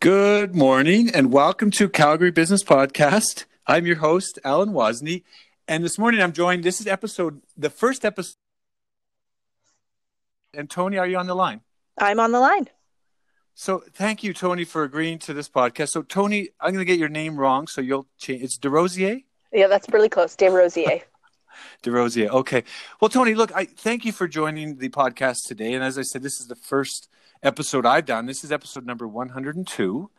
Good morning and welcome to Calgary Business Podcast. I'm your host, Alan Wozni. And this morning I'm joined, this is episode, the first episode. And Tony, are you on the line? I'm on the line. So thank you, Tony, for agreeing to this podcast. So, Tony, I'm going to get your name wrong, so you'll change. It's DeRosier? Yeah, that's really close. DeRosier. DeRosier. Okay. Well, Tony, look, I thank you for joining the podcast today. And as I said, this is the first episode I've done. This is episode number 102,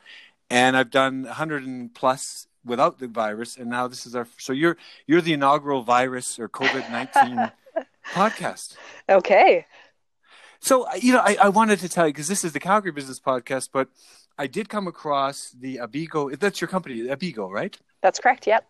and I've done 100 and plus without the virus, and now this is our. So you're you're the inaugural virus or COVID 19 podcast. Okay. So you know, I, I wanted to tell you because this is the Calgary Business Podcast, but I did come across the Abeego. That's your company, Abeego, right? That's correct. Yep.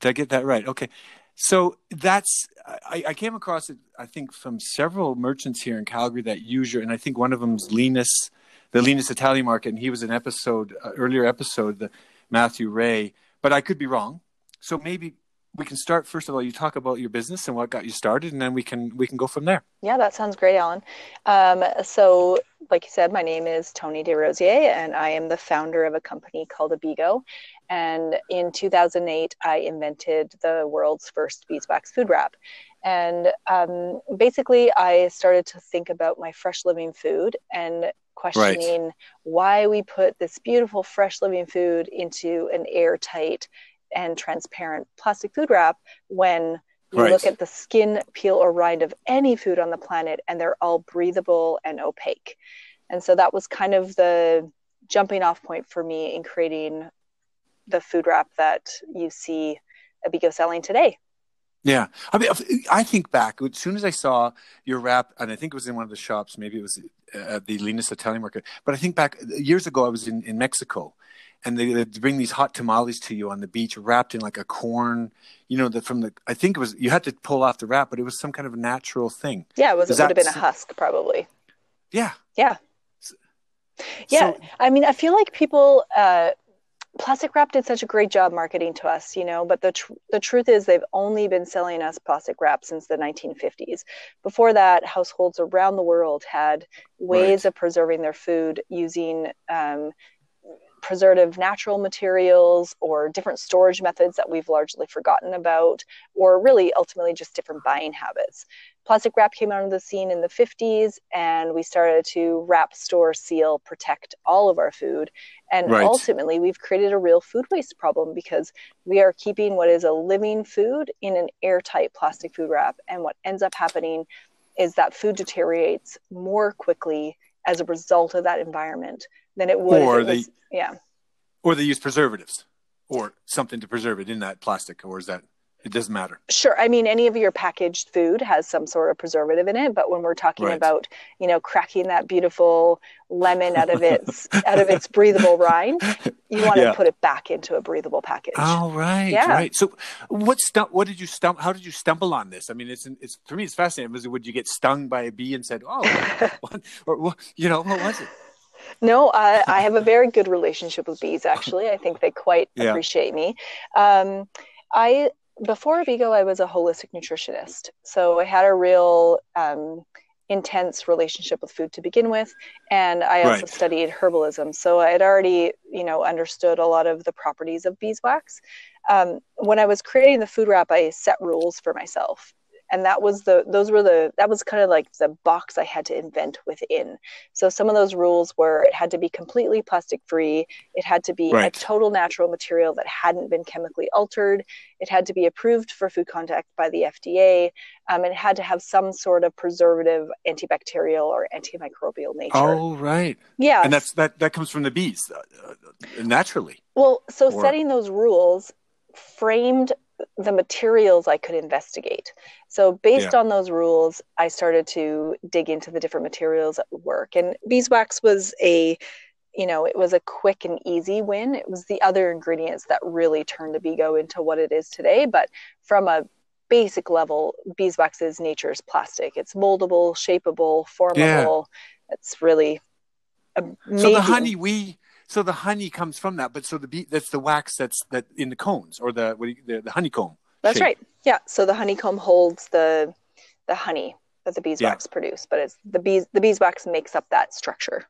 Did I get that right? Okay. So that's I, I, came across it. I think from several merchants here in Calgary that use your, and I think one of them's Lina's, the Lina's Italian Market, and he was an episode uh, earlier episode, the Matthew Ray. But I could be wrong. So maybe we can start first of all. You talk about your business and what got you started, and then we can we can go from there. Yeah, that sounds great, Alan. Um, so, like you said, my name is Toni Desrosiers, and I am the founder of a company called Abeego. And in 2008, I invented the world's first beeswax food wrap. And um, basically, I started to think about my fresh living food and questioning right. why we put this beautiful fresh living food into an airtight and transparent plastic food wrap when you right. look at the skin, peel, or rind of any food on the planet and they're all breathable and opaque. And so that was kind of the jumping off point for me in creating the food wrap that you see Abeego selling today. Yeah, I mean, I think back as soon as I saw your wrap, and I think it was in one of the shops. Maybe it was at the Lina's Italian Market. But I think back years ago, I was in, in Mexico, and they, they bring these hot tamales to you on the beach, wrapped in like a corn. You know, the, from the I think it was you had to pull off the wrap, but it was some kind of natural thing. Yeah, it was. Is it would have been a husk, probably. Yeah. Yeah. Yeah, so, I mean, I feel like people uh, plastic wrap did such a great job marketing to us, you know, but the tr- the truth is they've only been selling us plastic wrap since the 1950s. Before that, households around the world had ways right. of preserving their food using um, preservative natural materials or different storage methods that we've largely forgotten about, or really ultimately just different buying habits. Plastic wrap came onto the scene in the 50s, and we started to wrap, store, seal, protect all of our food. And right. ultimately, we've created a real food waste problem because we are keeping what is a living food in an airtight plastic food wrap. And what ends up happening is that food deteriorates more quickly as a result of that environment than it would. Or it they, was, yeah. Or they use preservatives or something to preserve it in that plastic, or is that it doesn't matter? Sure. I mean, any of your packaged food has some sort of preservative in it, but when we're talking right. about, you know, cracking that beautiful lemon out of its out of its breathable rind, you want yeah. to put it back into a breathable package. Oh, right, yeah. right. So, what What did you stump? How did you stumble on this? I mean, it's it's for me, it's fascinating. Was it would you get stung by a bee and said, "Oh," what, or you know, what was it? No, I, I have a very good relationship with bees. Actually, I think they quite yeah. appreciate me. Um, I before Vigo, I was a holistic nutritionist, so I had a real um, intense relationship with food to begin with, and I also right. studied herbalism. So I had already, you know, understood a lot of the properties of beeswax. Um, when I was creating the food wrap, I set rules for myself and that was the those were the that was kind of like the box i had to invent within. So some of those rules were it had to be completely plastic free it had to be right. a total natural material that hadn't been chemically altered. It had to be approved for food contact by the fda um, and it had to have some sort of preservative antibacterial or antimicrobial nature. Oh right. Yeah. And that's that that comes from the bees uh, uh naturally. Well so or... setting those rules framed the materials I could investigate. So, based yeah. on those rules, I started to dig into the different materials that would work. And beeswax was a you know, it was a quick and easy win. It was the other ingredients that really turned Abeego into what it is today. But from a basic level, beeswax is nature's plastic. It's moldable, shapeable, formable. Yeah. It's really amazing. So the honey we so the honey comes from that, but so the bee that's the wax that's that in the cones or the what you, the, the honeycomb. That's shape. right. Yeah. So the honeycomb holds the the honey that the beeswax yeah. produce, but it's the bees the beeswax makes up that structure.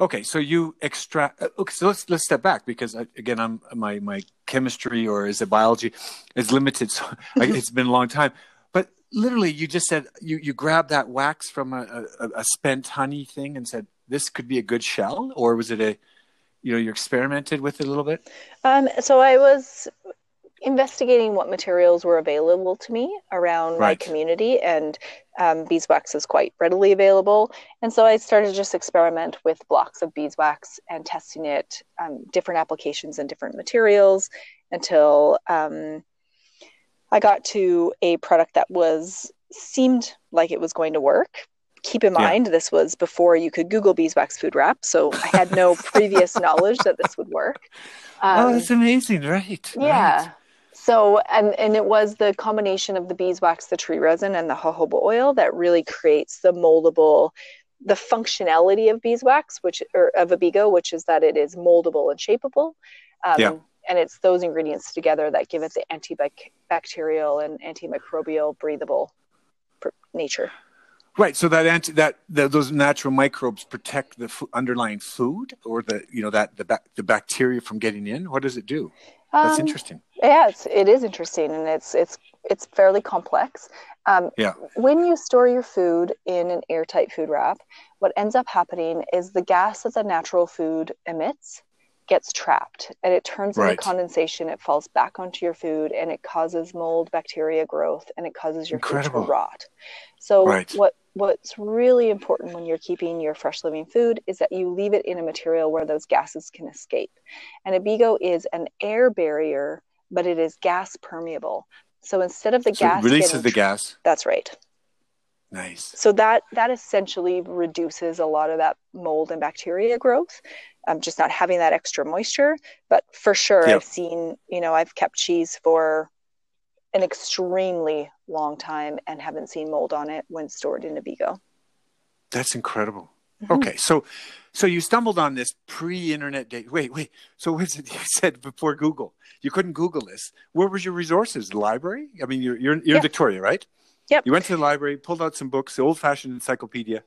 Okay, so you extract. Uh, okay, so let's let's step back because I, again, I'm my my chemistry or is it biology is limited. So it's been a long time. But literally, you just said you you grabbed that wax from a, a, a spent honey thing and said this could be a good shell, or was it a you know you experimented with it a little bit? Um, so I was investigating what materials were available to me around right. my community and um, beeswax is quite readily available and so i started to just experiment with blocks of beeswax and testing it um, different applications and different materials until um, i got to a product that was seemed like it was going to work keep in mind yeah. this was before you could google beeswax food wrap so i had no previous knowledge that this would work oh that's um, amazing right yeah right. So, and, and it was the combination of the beeswax, the tree resin, and the jojoba oil that really creates the moldable, the functionality of beeswax, which, or of Abeego, which is that it is moldable and shapeable. Um, yeah. And it's those ingredients together that give it the antibacterial and antimicrobial breathable nature. Right. So that anti, that those natural microbes protect the f- underlying food, or the you know that the ba- the bacteria from getting in. What does it do? That's um, interesting. Yeah, it's, it is interesting, and it's it's it's fairly complex. Um, yeah. When you store your food in an airtight food wrap, what ends up happening is the gas that the natural food emits gets trapped and it turns right. into condensation. It falls back onto your food and it causes mold, bacteria growth, and it causes your Incredible. food to rot. So right. what what's really important when you're keeping your fresh living food is that you leave it in a material where those gases can escape. And Abeego is an air barrier, but it is gas permeable. So instead of the so gas releases getting, the gas. That's right. Nice. So that that essentially reduces a lot of that mold and bacteria growth. Um, just not having that extra moisture. But for sure, yep. I've seen, you know, I've kept cheese for an extremely long time and haven't seen mold on it when stored in Abeego. That's incredible. Mm-hmm. Okay, so so you stumbled on this pre-internet date. Wait, wait. So what is it you said before Google? You couldn't Google this. Where was your resources? The library? I mean, you're you're, you're yeah. in Victoria, right? Yep. You went to the library, pulled out some books, the old-fashioned encyclopedia.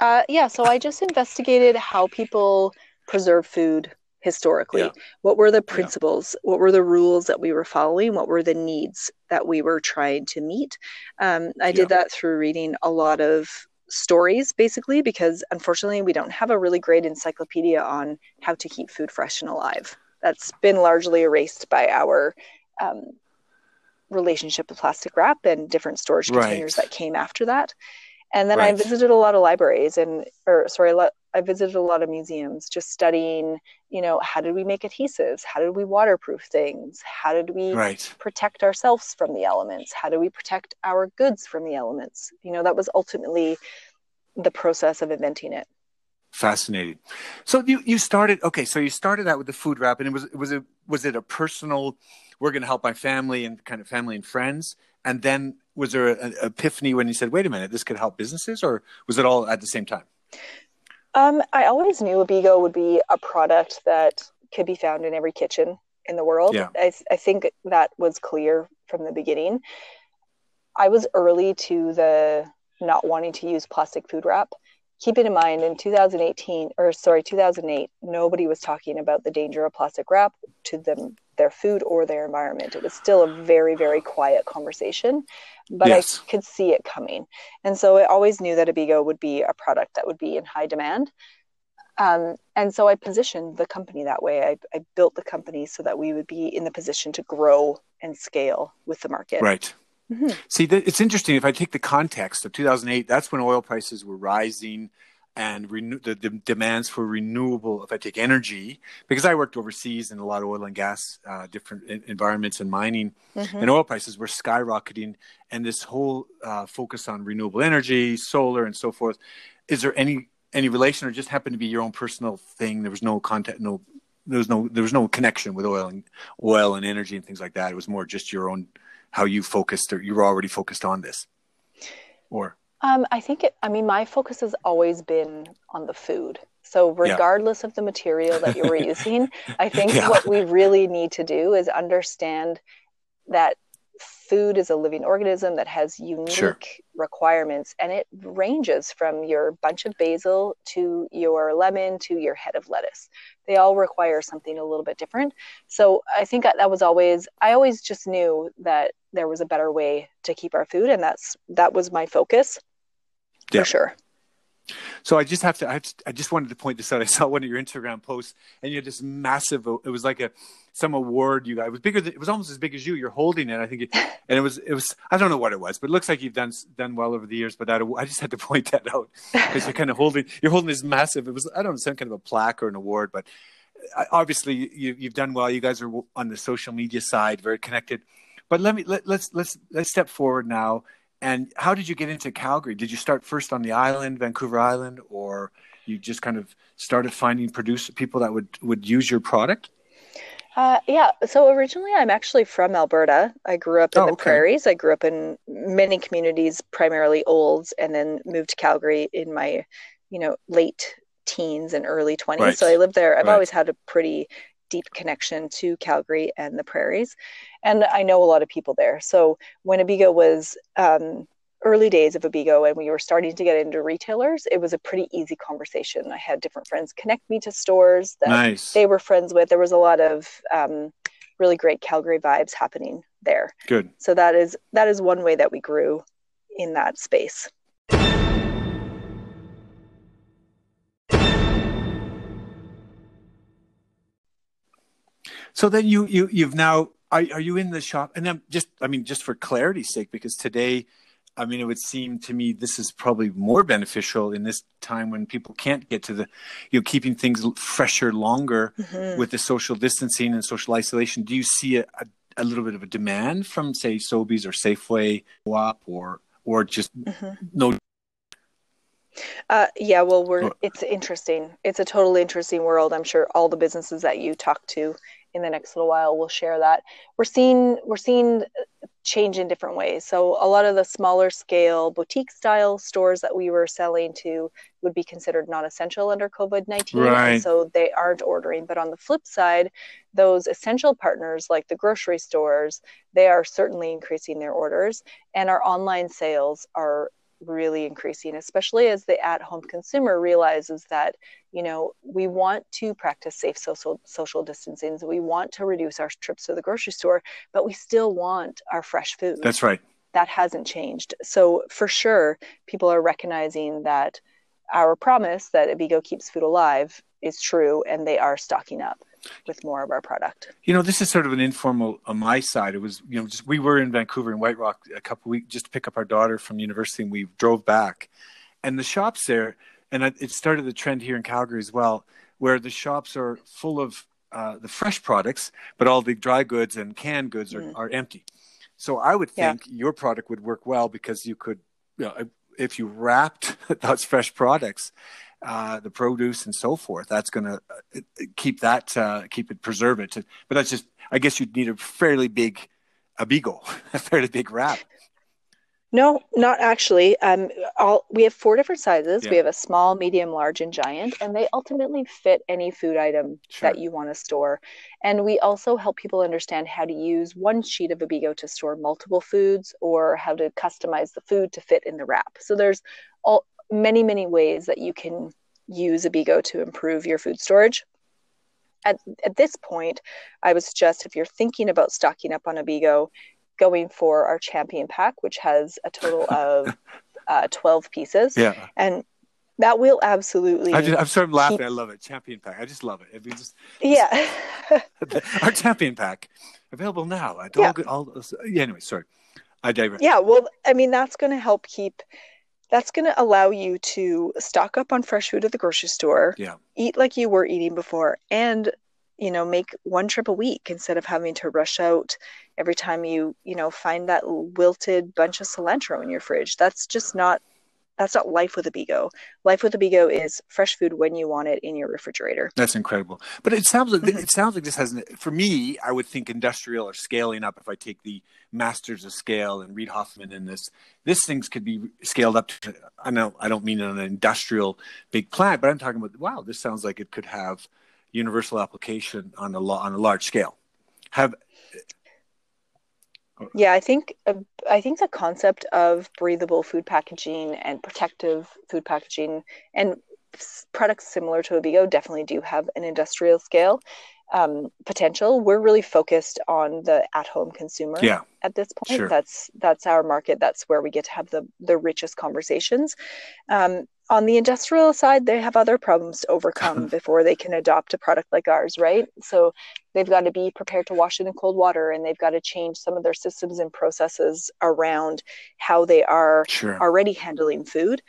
Uh, yeah. So I just investigated how people preserve food historically yeah. what were the principles yeah. what were the rules that we were following what were the needs that we were trying to meet um, i did yeah. that through reading a lot of stories basically because unfortunately we don't have a really great encyclopedia on how to keep food fresh and alive that's been largely erased by our um, relationship with plastic wrap and different storage containers right. that came after that and then right. I visited a lot of libraries and, or sorry, I visited a lot of museums just studying, you know, how did we make adhesives? How did we waterproof things? How did we right. protect ourselves from the elements? How do we protect our goods from the elements? You know, that was ultimately the process of inventing it. Fascinating. So you, you started, okay, so you started out with the food wrap and it was, it was a, was it a personal, we're going to help my family and kind of family and friends? And then was there an epiphany when you said, wait a minute, this could help businesses or was it all at the same time? Um, I always knew Abeego would be a product that could be found in every kitchen in the world. Yeah. I, I think that was clear from the beginning. I was early to the not wanting to use plastic food wrap. Keep it in mind in 2018 or sorry 2008 nobody was talking about the danger of plastic wrap to them their food or their environment. It was still a very, very quiet conversation, but yes. I could see it coming. And so I always knew that Abeego would be a product that would be in high demand. Um, and so I positioned the company that way. I, I, built the company so that we would be in the position to grow and scale with the market. Right. Mm-hmm. See, it's interesting. If I take the context of 2008, that's when oil prices were rising and renew, the, the, demands for renewable, if I take energy, because I worked overseas in a lot of oil and gas, uh, different environments and mining, mm-hmm. and oil prices were skyrocketing. And this whole uh, focus on renewable energy, solar, and so forth. Is there any any relation, or just happened to be your own personal thing? There was no contact, no there was no there was no connection with oil and oil and energy and things like that. It was more just your own how you focused, or you were already focused on this, or um, I think it, I mean, my focus has always been on the food. So, regardless yeah. of the material that you were using, I think yeah. what we really need to do is understand that food is a living organism that has unique sure. requirements and it ranges from your bunch of basil to your lemon to your head of lettuce they all require something a little bit different so i think that was always i always just knew that there was a better way to keep our food and that's that was my focus yeah. for sure so I just have to, I, have to, I just wanted to point this out. I saw one of your Instagram posts, and you had this massive. It was like a some award you got. It was bigger. Than, it was almost as big as you. You're holding it. I think, it, and it was. It was. I don't know what it was, but it looks like you've done done well over the years. But that I just had to point that out because you're kind of holding. You're holding this massive. It was. I don't know, some kind of a plaque or an award, but obviously you, you've done well. You guys are on the social media side, very connected. But let me let, let's let's let's step forward now and how did you get into Calgary? Did you start first on the island, Vancouver Island, or you just kind of started finding producer people that would would use your product? Uh, yeah. So originally, I'm actually from Alberta. I grew up in oh, the okay. prairies. I grew up in many communities, primarily olds, and then moved to Calgary in my, you know, late teens and early 20s. Right. So I lived there. I've right. always had a pretty deep connection to Calgary and the prairies. And I know a lot of people there. So when Abeego was um, early days of Abeego and we were starting to get into retailers, it was a pretty easy conversation. I had different friends connect me to stores that nice. they were friends with. There was a lot of um, really great Calgary vibes happening there. Good. So that is that is one way that we grew in that space. So then you you you've now are are you in the shop? And I'm just I mean just for clarity's sake, because today, I mean it would seem to me this is probably more beneficial in this time when people can't get to the you know keeping things fresher longer mm-hmm. with the social distancing and social isolation. Do you see a, a, a little bit of a demand from say Sobeys or Safeway, WAP, or or just mm-hmm. no uh, yeah, well, we're it's interesting. It's a totally interesting world. I'm sure all the businesses that you talk to in the next little while we'll share that. We're seeing we're seeing change in different ways. So a lot of the smaller scale boutique style stores that we were selling to would be considered non-essential under COVID-19 right. so they aren't ordering. But on the flip side, those essential partners like the grocery stores, they are certainly increasing their orders and our online sales are really increasing, especially as the at-home consumer realizes that you know we want to practice safe social social distancing. we want to reduce our trips to the grocery store, but we still want our fresh food. That's right. That hasn't changed. So for sure, people are recognizing that our promise that Abeego keeps food alive is true, and they are stocking up with more of our product. You know, this is sort of an informal on my side. It was, you know, just we were in Vancouver and White Rock a couple weeks just to pick up our daughter from university, and we drove back, and the shops there, and it started the trend here in Calgary as well, where the shops are full of uh, the fresh products, but all the dry goods and canned goods are, mm. are empty. So I would think yeah. your product would work well because you could, you know, if you wrapped those fresh products uh, the produce and so forth. That's going to uh, keep that uh, keep it preserve it. But that's just I guess you'd need a fairly big Abeego, a fairly big wrap. No, not actually. Um, all we have four different sizes. Yeah. We have a small, medium, large, and giant, and they ultimately fit any food item sure. that you want to store. And we also help people understand how to use one sheet of Abeego to store multiple foods, or how to customize the food to fit in the wrap. So there's many, many ways that you can use Abeego to improve your food storage. At, at this point, I would suggest if you're thinking about stocking up on Abeego, going for our champion pack, which has a total of uh, 12 pieces. Yeah. And that will absolutely. I just, I'm sorry, I'm laughing. I love it. Champion pack. I just love it. If you just, yeah. our champion pack available now. I don't. Yeah. All, yeah. Anyway, sorry. I digress. Yeah. Well, I mean, that's going to help keep that's going to allow you to stock up on fresh food at the grocery store yeah. eat like you were eating before and you know make one trip a week instead of having to rush out every time you you know find that wilted bunch of cilantro in your fridge that's just not that's not life with Abeego. Life with Abeego is fresh food when you want it in your refrigerator. That's incredible. But it sounds like mm-hmm. it sounds like this has for me. I would think industrial or scaling up. If I take the masters of scale and Reid Hoffman in this, this things could be scaled up to. I know I don't mean an industrial big plant, but I'm talking about. Wow, this sounds like it could have universal application on a on a large scale. Have Yeah, I think uh, I think the concept of breathable food packaging and protective food packaging and products similar to Abeego definitely do have an industrial scale um, potential. We're really focused on the at-home consumer. Yeah. At this point, Sure. that's that's our market. That's where we get to have the the richest conversations. Um, on the industrial side, they have other problems to overcome before they can adopt a product like ours, right? So they've got to be prepared to wash it in cold water, and they've got to change some of their systems and processes around how they are Sure. already handling food.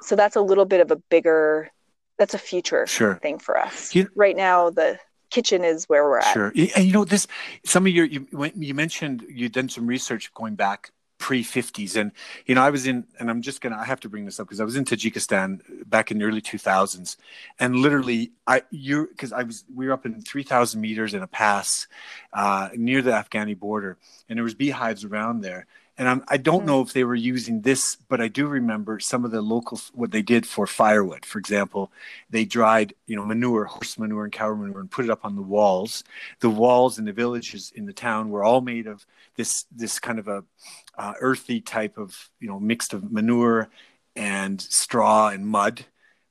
So that's a little bit of a bigger, that's a future Sure. thing for us. You- right now, the kitchen is where we're at. Sure. And you know this. Some of your you you mentioned you'd done some research going back pre fifties, and you know I was in, and I'm just gonna I have to bring this up because I was in Tajikistan back in the early 2000s, and literally I you because I was we were up in 3,000 meters in a pass uh, near the Afghani border, and there was beehives around there. And I'm, I don't Mhm. know if they were using this, but I do remember some of the locals what they did for firewood. For example, they dried, you know, manure, horse manure and cow manure, and put it up on the walls. The walls in the villages in the town were all made of this this kind of a uh, earthy type of, you know, mixed of manure and straw and mud.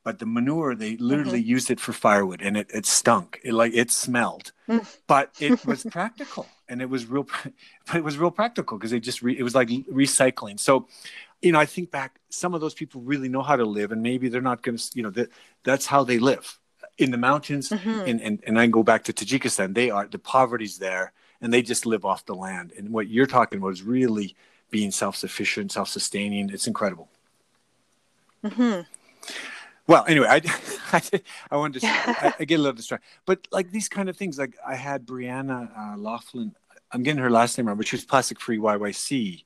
But the manure, they literally used it for firewood, and it, it stunk. It like it smelled, Mm. but it was practical, and it was real. But it was real practical because they just re, it was like recycling. So you know, I think back, some of those people really know how to live, and maybe they're not going to, you know, that that's how they live in the mountains. Mhm. And, and and I go back to Tajikistan. They are the poverty's there, and they just live off the land. And what you're talking about is really being self-sufficient, self-sustaining. It's incredible. Mhm. Well, anyway, I I, I wanted to I, I get a little distracted, but like these kind of things, like I had Brianna uh, Laughlin. I'm getting her last name wrong, but she was Plastic Free YYC,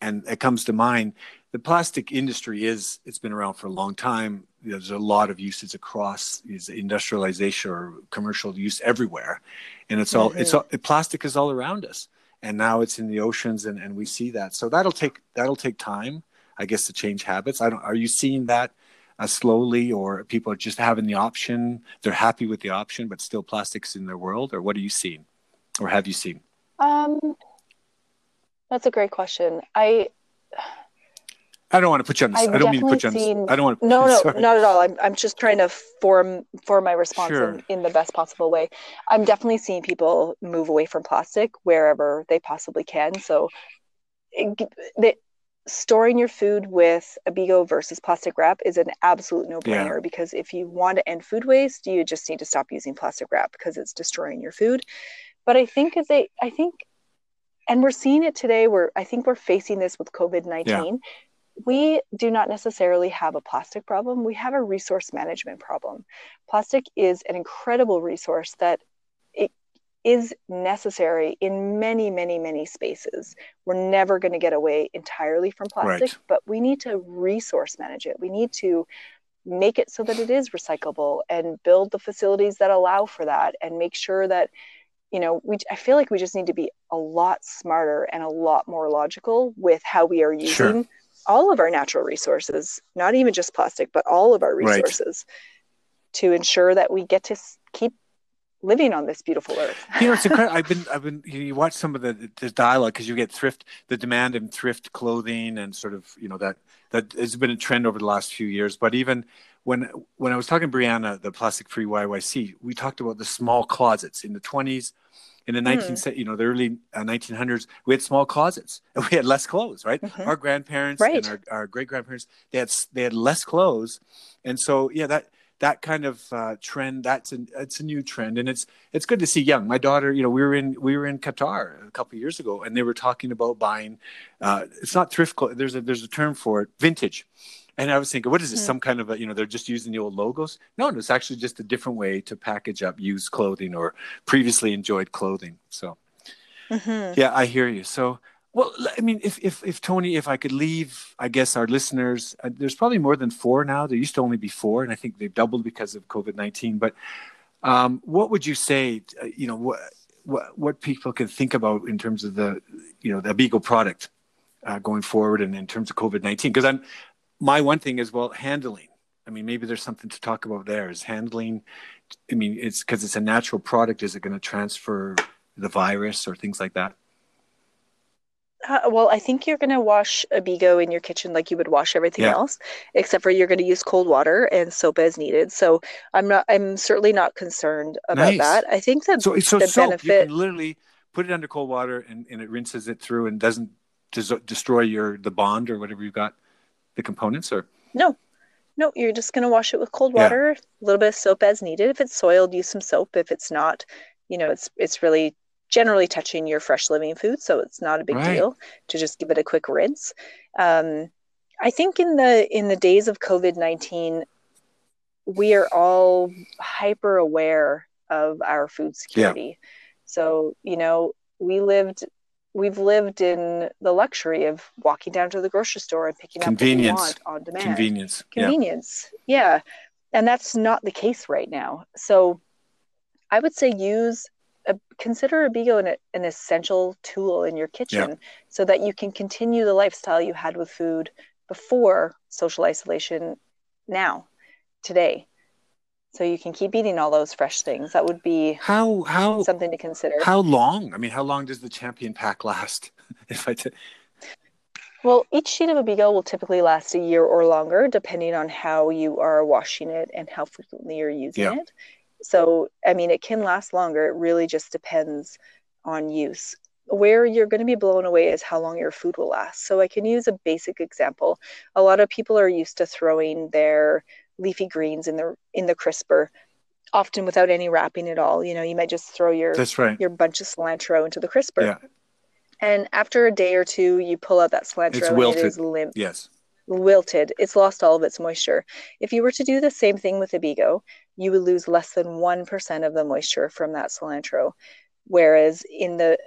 and it comes to mind. The plastic industry is it's been around for a long time. There's a lot of uses across is industrialization or commercial use everywhere, and it's all it's all plastic is all around us, and now it's in the oceans, and, and we see that. So that'll take that'll take time, I guess, to change habits. I don't. Are you seeing that? Uh, slowly, or people are just having the option. They're happy with the option, but still plastics in their world. Or what are you seeing, or have you seen? Um, that's a great question. I I don't want to put you on. The, I've don't mean to put you on. seen- I don't want. To, no, no, sorry. not at all. I'm I'm just trying to form form my response Sure. in, in the best possible way. I'm definitely seeing people move away from plastic wherever they possibly can. So, it, storing your food with Abeego versus plastic wrap is an absolute no brainer because if you want to end food waste, you just need to stop using plastic wrap because it's destroying your food. But I think as they, I think, and we're seeing it today. We're I think we're facing this with COVID nineteen. We do not necessarily have a plastic problem. We have a resource management problem. Plastic is an incredible resource that is necessary in many, many, many spaces. We're never going to get away entirely from plastic, Right. but we need to resource manage it. We need to make it so that it is recyclable and build the facilities that allow for that and make sure that you know we i feel like we just need to be a lot smarter and a lot more logical with how we are using Sure. all of our natural resources not even just plastic but all of our Right. resources to ensure that we get to keep living on this beautiful earth You know, it's incredible. I've been, I've been. You, you watch some of the, the dialogue because you get thrift, the demand in thrift clothing, and sort of, you know, that that has been a trend over the last few years. But even when when I was talking to Brianna, the plastic free YYC, we talked about the small closets in the twenties. In the 19, Hmm. you know, the early uh, 1900s, we had small closets and we had less clothes, right? Mhm. Our grandparents Right. and our, our great grandparents, they had they had less clothes, and so yeah, that that kind of uh, trend that's a it's a new trend and it's it's good to see young my daughter you know we were in we were in qatar a couple years ago and they were talking about buying uh, it's not thrift clo- there's a there's a term for it vintage and i was thinking what is this Hmm. some kind of a you know they're just using the old logos no no, it's actually just a different way to package up used clothing or previously enjoyed clothing so Mhm. yeah, I hear you. So, well, I mean, if if if Tony, if I could leave, I guess our listeners, uh, there's probably more than four now. There used to only be four, and I think they've doubled because of COVID nineteen. But um, what would you say? Uh, you know, what what what people can think about in terms of the you know the Abeego product uh, going forward, and in terms of COVID nineteen? Because I'm my one thing is well handling. I mean, maybe there's something to talk about there. Is handling? I mean, it's because it's a natural product. Is it going to transfer the virus or things like that? Uh, well, I think you're going to wash Abeego in your kitchen like you would wash everything yeah. else, except for you're going to use cold water and soap as needed. So I'm not. I'm certainly not concerned about nice. that. I think that so, so the soap, benefit. You can literally put it under cold water and, and it rinses it through and doesn't des- destroy your the bond or whatever you've got the components or no no you're just going to wash it with cold water yeah. a little bit of soap as needed if it's soiled use some soap if it's not you know it's it's really generally touching your fresh living food, so it's not a big right. deal to just give it a quick rinse. Um, I think in the in the days of COVID nineteen, we are all hyper aware of our food security. Yeah. So you know, we lived we've lived in the luxury of walking down to the grocery store and picking up what we want on demand. Convenience. Convenience. Yeah. yeah. And that's not the case right now. So I would say use a, consider Abeego an, an essential tool in your kitchen yeah. so that you can continue the lifestyle you had with food before social isolation now, today. So you can keep eating all those fresh things. That would be how how something to consider. How long? I mean, how long does the champion pack last? if I t- well, each sheet of a Abeego will typically last a year or longer, depending on how you are washing it and how frequently you're using yeah. it. So, I mean, it can last longer. It really just depends on use. Where you're going to be blown away is how long your food will last. So, I can use a basic example. A lot of people are used to throwing their leafy greens in the in the crisper often without any wrapping at all. You know, you might just throw your That's right. your bunch of cilantro into the crisper. Yeah. And after a day or two, you pull out that cilantro it's wilted. and it is limp. Yes wilted. It's lost all of its moisture. If you were to do the same thing with a Abeego, you would lose less than 1% of the moisture from that cilantro. Whereas in the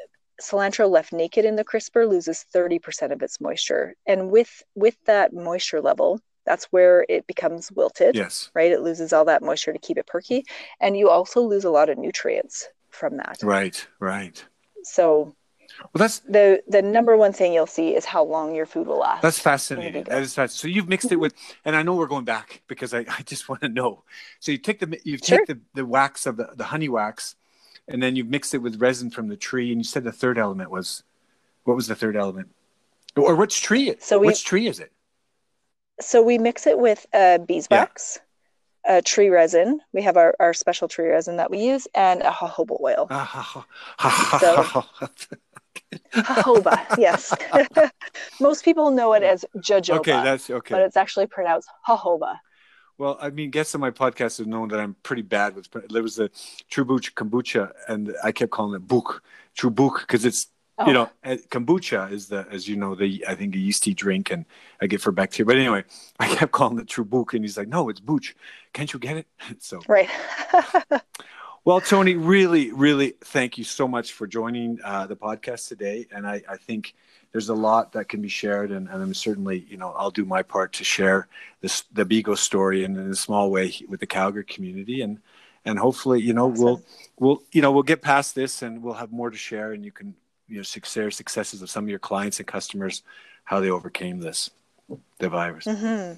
cilantro left naked in the crisper loses 30% of its moisture. And with with that moisture level, that's where it becomes wilted. Yes. Right? It loses all that moisture to keep it perky. And you also lose a lot of nutrients from that. Right, right. So well, that's the the number one thing you'll see is how long your food will last. That's fascinating. That is fascinating. So you've mixed it with, and I know we're going back because I, I just want to know. So you take the you sure. take the, the wax of the, the honey wax, and then you've mixed it with resin from the tree, and you said the third element was, what was the third element, or which tree? So we, which tree is it? So we mix it with uh, beeswax. Yeah. Uh, tree resin. We have our, our special tree resin that we use and a jojoba oil. so, Jojoba, yes. Most people know it as jojoba. Okay, that's okay. But it's actually pronounced jojoba. Well, I mean, guests on my podcast have known that I'm pretty bad with. There was the True Booch kombucha, and I kept calling it Book, True Book, because it's oh. you know eh, kombucha is the as you know the I think a yeasty drink, and I get for bacteria. But anyway, I kept calling it True Book, and he's like, "No, it's Booch. Can't you get it?" So right. Well, Tony, really, really thank you so much for joining uh, the podcast today. And I, I, think there's a lot that can be shared, and, and, I'm certainly, you know, I'll do my part to share this the Bigo story in, in a small way with the Calgary community, and and hopefully, you know, awesome. we'll we'll you know we'll get past this, and we'll have more to share, and you can you know share successes of some of your clients and customers how they overcame this the virus. Mm-hmm.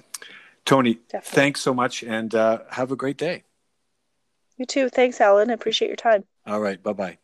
Toni, Definitely. thanks so much, and uh, have a great day. You too. Thanks, Alan. I appreciate your time. All right. Bye bye.